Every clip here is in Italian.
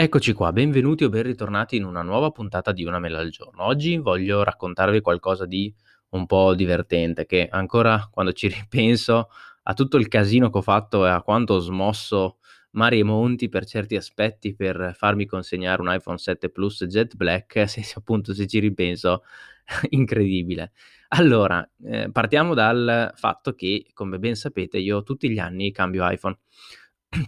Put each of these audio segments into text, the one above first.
Eccoci qua, benvenuti o ben ritornati in una nuova puntata di Una mela al giorno. Oggi voglio raccontarvi qualcosa di un po' divertente che ancora quando ci ripenso a tutto il casino che ho fatto e a quanto ho smosso mari e monti per certi aspetti per farmi consegnare un iPhone 7 Plus Jet Black, se appunto se ci ripenso, incredibile. Allora, eh, partiamo dal fatto che, come ben sapete, io tutti gli anni cambio iPhone.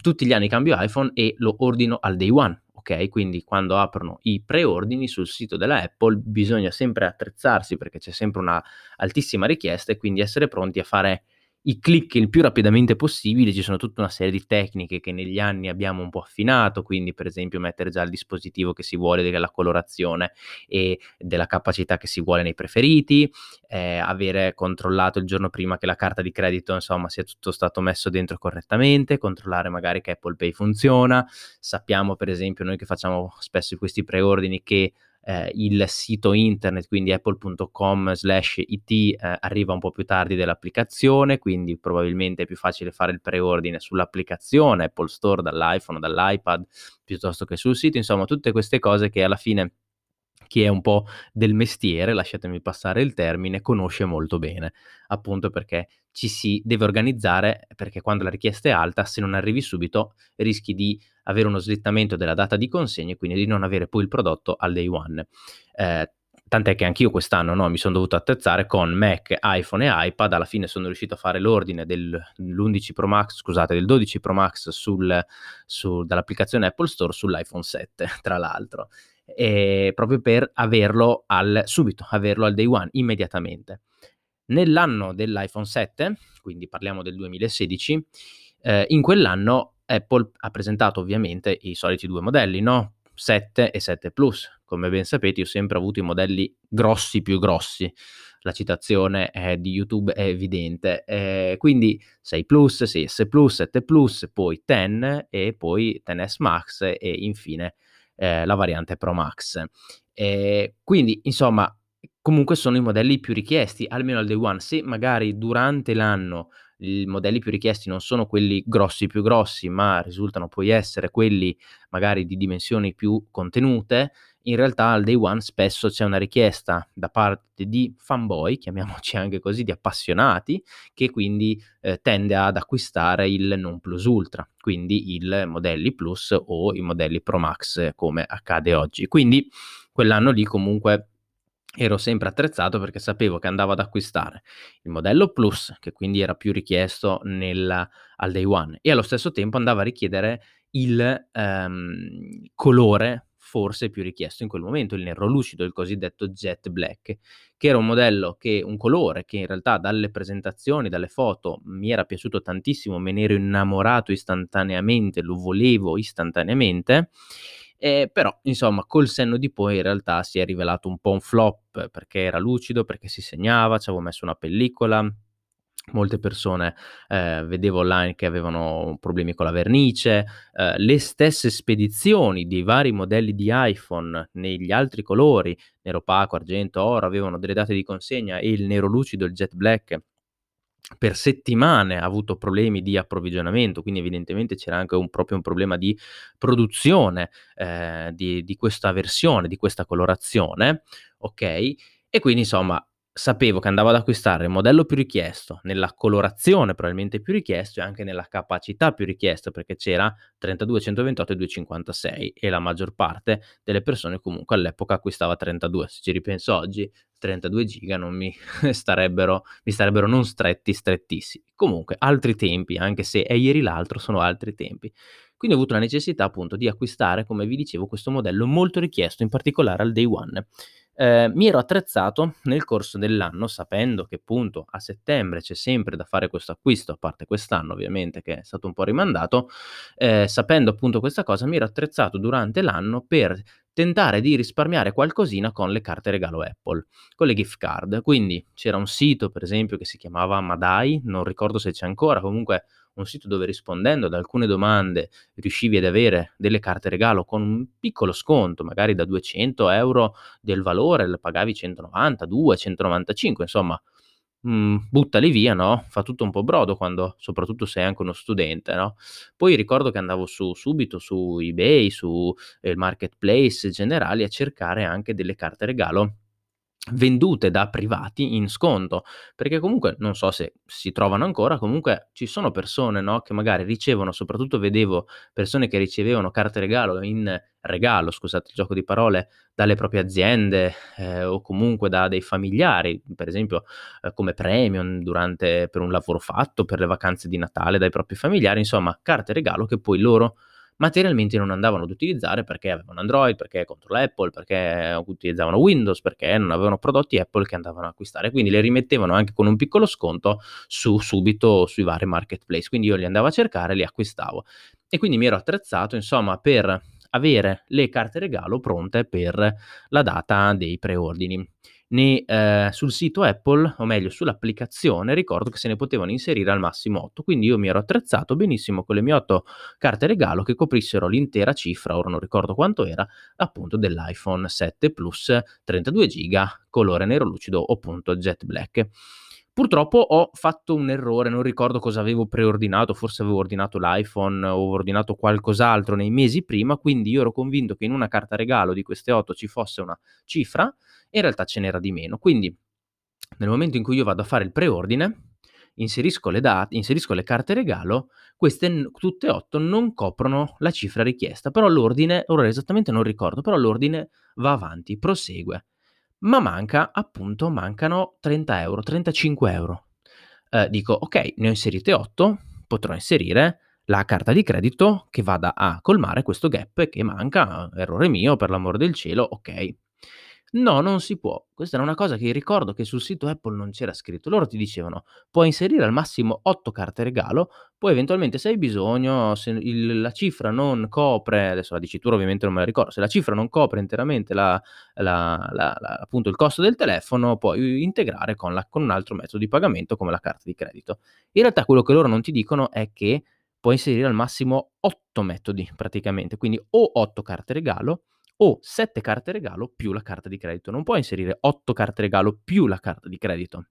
Tutti gli anni cambio iPhone e lo ordino al day one, ok? Quindi quando aprono i preordini sul sito della Apple bisogna sempre attrezzarsi perché c'è sempre una altissima richiesta e quindi essere pronti a fare i click il più rapidamente possibile, ci sono tutta una serie di tecniche che negli anni abbiamo un po' affinato, quindi per esempio mettere già il dispositivo che si vuole della colorazione e della capacità che si vuole nei preferiti, eh, avere controllato il giorno prima che la carta di credito insomma sia tutto stato messo dentro correttamente, controllare magari che Apple Pay funziona, sappiamo per esempio noi che facciamo spesso questi preordini che eh, il sito internet, quindi apple.com slash it eh, arriva un po' più tardi dell'applicazione, quindi probabilmente è più facile fare il preordine sull'applicazione Apple Store dall'iPhone dall'iPad piuttosto che sul sito, insomma tutte queste cose che alla fine chi è un po' del mestiere, lasciatemi passare il termine, conosce molto bene, appunto perché ci si deve organizzare, perché quando la richiesta è alta, se non arrivi subito, rischi di avere uno slittamento della data di consegna e quindi di non avere poi il prodotto al day one. Eh, tant'è che anch'io quest'anno no, mi sono dovuto attrezzare con Mac, iPhone e iPad, alla fine sono riuscito a fare l'ordine dell'11 Pro Max, scusate, del 12 Pro Max sul, su, dall'applicazione Apple Store sull'iPhone 7, tra l'altro eh, proprio per averlo al, subito, averlo al day one, immediatamente. Nell'anno dell'iPhone 7, quindi parliamo del 2016, eh, in quell'anno Apple ha presentato ovviamente i soliti due modelli, no? 7 e 7 Plus. Come ben sapete, io ho sempre avuto i modelli grossi più grossi. La citazione eh, di YouTube è evidente. Eh, quindi 6 Plus, 6S Plus, 7 Plus, poi 10 e poi 10S Max e infine eh, la variante Pro Max. Eh, quindi, insomma, comunque sono i modelli più richiesti, almeno al day one. Se magari durante l'anno i modelli più richiesti non sono quelli grossi più grossi, ma risultano poi essere quelli magari di dimensioni più contenute, in realtà al day one spesso c'è una richiesta da parte di fanboy, chiamiamoci anche così, di appassionati, che quindi eh, tende ad acquistare il non plus ultra, quindi i modelli plus o i modelli Pro Max come accade oggi. Quindi quell'anno lì comunque ero sempre attrezzato perché sapevo che andavo ad acquistare il modello Plus, che quindi era più richiesto nel, al day one, e allo stesso tempo andava a richiedere il um, colore forse più richiesto in quel momento, il nero lucido, il cosiddetto jet black, che era un modello che un colore che in realtà dalle presentazioni, dalle foto mi era piaciuto tantissimo, me ne ero innamorato istantaneamente, lo volevo istantaneamente eh, però, insomma, col senno di poi in realtà si è rivelato un po' un flop perché era lucido, perché si segnava, ci avevo messo una pellicola. Molte persone eh, vedevo online che avevano problemi con la vernice, eh, le stesse spedizioni dei vari modelli di iPhone negli altri colori, nero opaco, argento, oro, avevano delle date di consegna e il nero lucido, il jet black, per settimane ha avuto problemi di approvvigionamento, quindi evidentemente c'era anche un, proprio un problema di produzione eh, di, di questa versione, di questa colorazione, ok? E quindi insomma sapevo che andavo ad acquistare il modello più richiesto, nella colorazione probabilmente più richiesto e anche nella capacità più richiesta perché c'era 32, 128 e 256 e la maggior parte delle persone comunque all'epoca acquistava 32. Se ci ripenso oggi, 32 giga non mi starebbero, mi starebbero non stretti, strettissimi. Comunque, altri tempi, anche se è ieri l'altro, sono altri tempi. Quindi ho avuto la necessità appunto di acquistare, come vi dicevo, questo modello molto richiesto, in particolare al day one. Eh, mi ero attrezzato nel corso dell'anno, sapendo che appunto a settembre c'è sempre da fare questo acquisto, a parte quest'anno ovviamente che è stato un po' rimandato, eh, sapendo appunto questa cosa, mi ero attrezzato durante l'anno per tentare di risparmiare qualcosina con le carte regalo Apple, con le gift card. Quindi c'era un sito, per esempio, che si chiamava Madai, non ricordo se c'è ancora, comunque un sito dove rispondendo ad alcune domande riuscivi ad avere delle carte regalo con un piccolo sconto, magari da 200 euro del valore, le pagavi 190, 2, 195, insomma, mhmm, buttali via, no, fa tutto un po' brodo quando soprattutto sei anche uno studente, no. Poi ricordo che andavo su subito su eBay, su, ehm, marketplace generali a cercare anche delle carte regalo vendute da privati in sconto, perché comunque non so se si trovano ancora, comunque ci sono persone, no, che magari ricevono soprattutto vedevo persone che ricevevano carte regalo in regalo, scusate il gioco di parole, dalle proprie aziende, ehm, o comunque da dei familiari, per esempio, ehm, come premio durante per un lavoro fatto, per le vacanze di Natale dai propri familiari, insomma carte regalo che poi loro materialmente non andavano ad utilizzare perché avevano Android, perché contro l'Apple, perché utilizzavano Windows, perché non avevano prodotti Apple che andavano a acquistare, quindi le rimettevano anche con un piccolo sconto su subito sui vari marketplace. Quindi io li andavo a cercare, li acquistavo. E quindi mi ero attrezzato, insomma, per avere le carte regalo pronte per la data dei preordini ne ehm, sul sito Apple, o meglio sull'applicazione, ricordo che se ne potevano inserire al massimo 8, quindi io mi ero attrezzato benissimo con le mie 8 carte regalo che coprissero l'intera cifra, ora non ricordo quanto era, appunto dell'iPhone 7 Plus 32 giga, colore nero lucido o appunto jet black. Purtroppo ho fatto un errore, non ricordo cosa avevo preordinato, forse avevo ordinato l'iPhone o ordinato qualcos'altro nei mesi prima, quindi io ero convinto che in una carta regalo di queste 8 ci fosse una cifra in realtà ce n'era di meno. Quindi nel momento in cui io vado a fare il preordine, inserisco le date, inserisco le carte regalo, queste tutte e otto non coprono la cifra richiesta, però l'ordine, ora esattamente non ricordo, però l'ordine va avanti, prosegue. Ma manca, appunto, mancano 30 euro, 35 euro. Eh, dico, ok, ne ho inserite 8, potrò inserire la carta di credito che vada a colmare questo gap che manca, errore mio, per l'amor del cielo, ok. No, non si può. Questa era una cosa che ricordo che sul sito Apple non c'era scritto. Loro ti dicevano: "Puoi inserire al massimo 8 carte regalo, poi eventualmente se hai bisogno, se il la cifra non copre" adesso la dicitura ovviamente non me la ricordo, "se la cifra non copre interamente la la la appunto il costo del telefono, puoi integrare con con un altro mezzo di pagamento come la carta di credito." In realtà quello che loro non ti dicono è che puoi inserire al massimo 8 metodi praticamente, quindi o 8 carte regalo o 7 carte regalo più la carta di credito. Non puoi inserire 8 carte regalo più la carta di credito.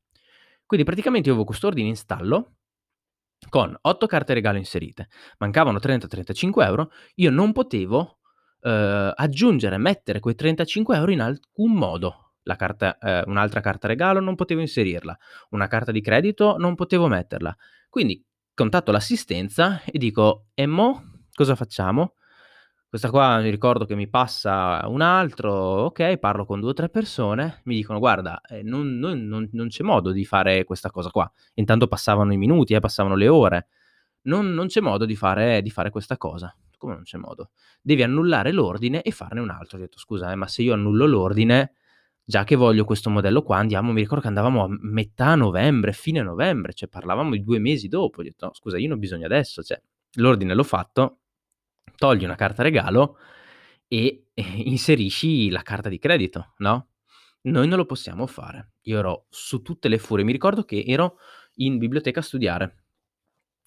Quindi praticamente io avevo quest'ordine in stallo con 8 carte regalo inserite, mancavano 30-35 euro, io non potevo eh, aggiungere, mettere quei 35 euro in alcun modo. Carta, eh, un'altra carta regalo non potevo inserirla, una carta di credito non potevo metterla. Quindi contatto l'assistenza e dico, e mo cosa facciamo? Questa qua mi ricordo che mi passa un altro, okay, parlo con 2 o 3 persone, mi dicono: "Guarda, ehm, non non non non c'è modo di fare questa cosa qua". Intanto passavano i minuti, eh, passavano le ore. "Non non c'è modo di fare di fare questa cosa". "Come non c'è modo?" "Devi annullare l'ordine e farne un altro". Ho detto: "Scusa, eh, ma se io annullo l'ordine, già che voglio questo modello qua andiamo" mi ricordo che andavamo a metà novembre, fine novembre, cioè parlavamo di 2 mesi dopo. Ho detto: "No, scusa, io ne ho bisogno adesso, cioè l'ordine l'ho fatto, togli una carta regalo e, eh, inserisci la carta di credito, no, noi non lo possiamo fare. Io ero su tutte le furie. Mi ricordo che ero in biblioteca a studiare,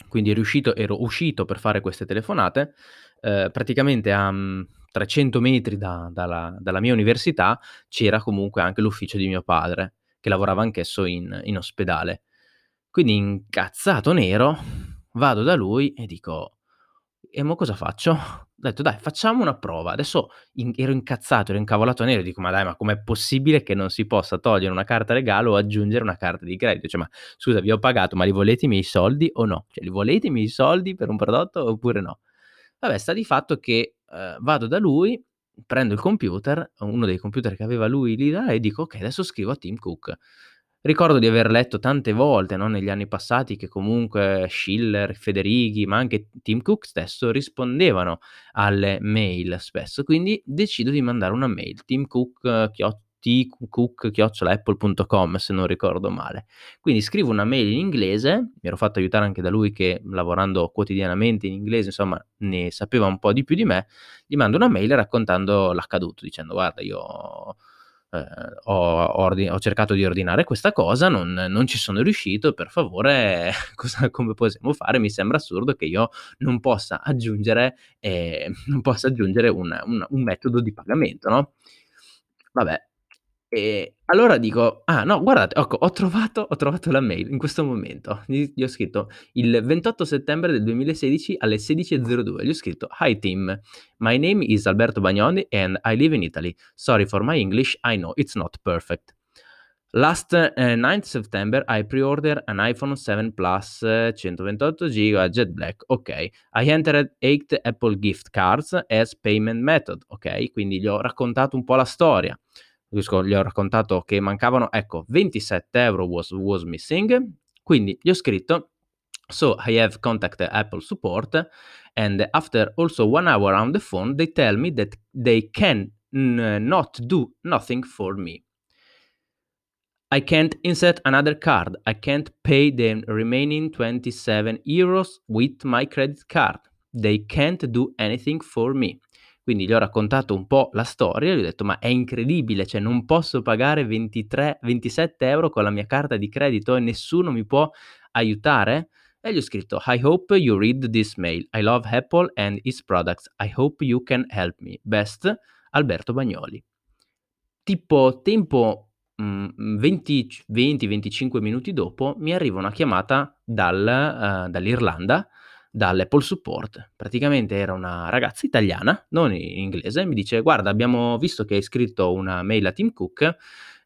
quindi riuscito ero uscito per fare queste telefonate, ehm, praticamente a, mhmm, 300 metri da dalla dalla mia università c'era comunque anche l'ufficio di mio padre, che lavorava anch'esso in in ospedale. Quindi incazzato nero, vado da lui e dico: e mo cosa faccio? Ho detto: "Dai, facciamo una prova." Adesso in ero incazzato, ero incavolato nero, dico: "Ma dai, ma com'è possibile che non si possa togliere una carta regalo o aggiungere una carta di credito? Cioè, ma scusa, vi ho pagato, ma li volete i miei soldi o no? Cioè, li volete i miei soldi per un prodotto oppure no?" Vabbè, sta di fatto che, ehm, vado da lui, prendo il computer, uno dei computer che aveva lui lì là, e dico: "Okay, adesso scrivo a Tim Cook." Ricordo di aver letto tante volte, no, negli anni passati che comunque Schiller, Federighi, ma anche Tim Cook stesso rispondevano alle mail spesso, quindi decido di mandare una mail, timcook chio tcook@apple.com se non ricordo male. Quindi scrivo una mail in inglese, mi ero fatto aiutare anche da lui che lavorando quotidianamente in inglese, insomma, ne sapeva un po' di più di me, gli mando una mail raccontando l'accaduto, dicendo: "Guarda, io ho ordi ho cercato di ordinare questa cosa, non non ci sono riuscito, per favore cosa come possiamo fare? Mi sembra assurdo che io non possa aggiungere ehm, non possa aggiungere un un un metodo di pagamento, no. Vabbè, E allora dico: "Ah no, guardate, ecco, ho trovato ho trovato la mail in questo momento." Gli ho scritto il 28 settembre del 2016 alle 16:02. Gli ho scritto: "Hi team, my name is Alberto Bagnoli and I live in Italy. Sorry for my English, I know it's not perfect. Last, ehm, 9th September I pre-order an iPhone 7 Plus 128 giga jet black. Okay. I entered 8 Apple gift cards as payment method." Okay, quindi gli ho raccontato un po' la storia. Gli ho raccontato che mancavano, ecco, 27 € was was missing. Quindi gli ho scritto: "So I have contacted Apple support and after also 1 hour on the phone they tell me that they can n not do nothing for me. I can't insert another card. I can't pay the remaining 27 euros with my credit card. They can't do anything for me." Quindi gli ho raccontato un po' la storia, gli ho detto: "Ma è incredibile, cioè non posso pagare 23 27 € con la mia carta di credito e nessuno mi può aiutare?" E gli ho scritto: "I hope you read this mail. I love Apple and its products. I hope you can help me. Best, Alberto Bagnoli." Tipo tempo, mhmm, 20 c 20, 25 minuti dopo mi arriva una chiamata dal uhm, dall'Irlanda, dall'Apple support. Praticamente era una ragazza italiana, non in inglese, mi dice: "Guarda, abbiamo visto che hai scritto una mail a Tim Cook,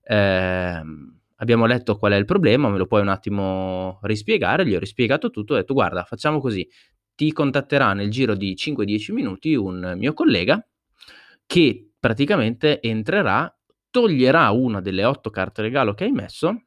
ehm, abbiamo letto qual è il problema, me lo puoi un attimo rispiegare?" Gli ho rispiegato tutto, ho detto: "Guarda, facciamo così, ti contatterà nel giro di 5, 10 minuti un mio collega che praticamente entrerà, toglierà una delle 8 carte regalo che hai messo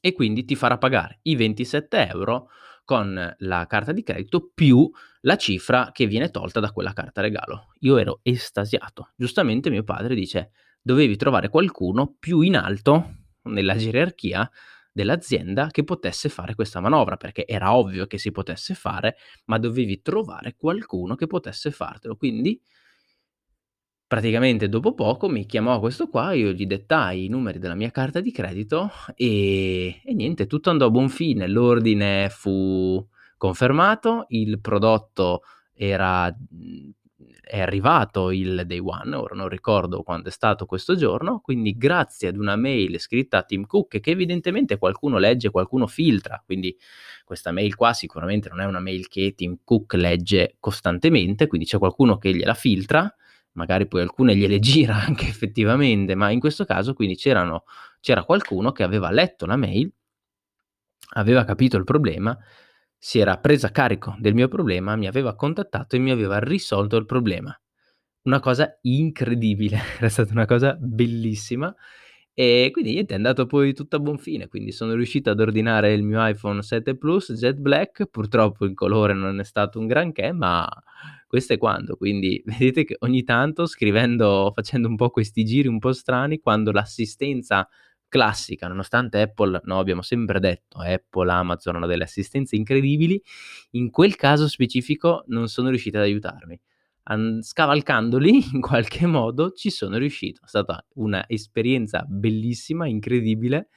e quindi ti farà pagare i 27 € con la carta di credito più la cifra che viene tolta da quella carta regalo." Io ero estasiato. Giustamente mio padre dice: "Dovevi trovare qualcuno più in alto nella gerarchia dell'azienda che potesse fare questa manovra, perché era ovvio che si potesse fare, ma dovevi trovare qualcuno che potesse fartelo." Quindi praticamente dopo poco mi chiamò questo qua, io gli dettai i numeri della mia carta di credito e e niente, tutto andò a buon fine. L'ordine fu confermato, il prodotto era è arrivato il day one, ora non ricordo quando è stato questo giorno, quindi grazie ad una mail scritta a Tim Cook che evidentemente qualcuno legge, qualcuno filtra, quindi questa mail qua sicuramente non è una mail che Tim Cook legge costantemente, quindi c'è qualcuno che gliela filtra, magari poi alcune gliele gira anche effettivamente, ma in questo caso quindi c'era qualcuno che aveva letto la mail, aveva capito il problema, si era presa carico del mio problema, mi aveva contattato e mi aveva risolto il problema. Una cosa incredibile, è stata una cosa bellissima e quindi niente, è andato poi tutto a buon fine, quindi sono riuscito ad ordinare il mio iPhone 7 Plus jet black, purtroppo il colore non è stato un granché, ma questo è quanto. Quindi vedete che ogni tanto scrivendo facendo un po' questi giri un po' strani, quando l'assistenza classica, nonostante Apple no, abbiamo sempre detto, Apple, Amazon hanno delle assistenze incredibili, in quel caso specifico non sono riuscite ad aiutarmi. An scavalcandoli in qualche modo ci sono riuscito. È stata una esperienza bellissima, incredibile,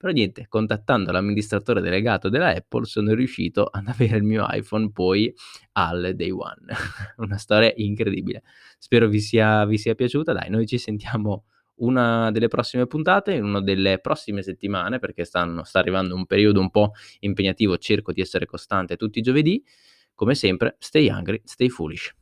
però niente, contattando l'amministratore delegato della Apple sono riuscito ad avere il mio iPhone poi al day one. Una storia incredibile. Spero vi sia vi sia piaciuta. Dai, noi ci sentiamo una delle prossime puntate, in una delle prossime settimane, perché stanno sta arrivando un periodo un po' impegnativo, cerco di essere costante tutti i giovedì. Come sempre, stay hungry, stay foolish.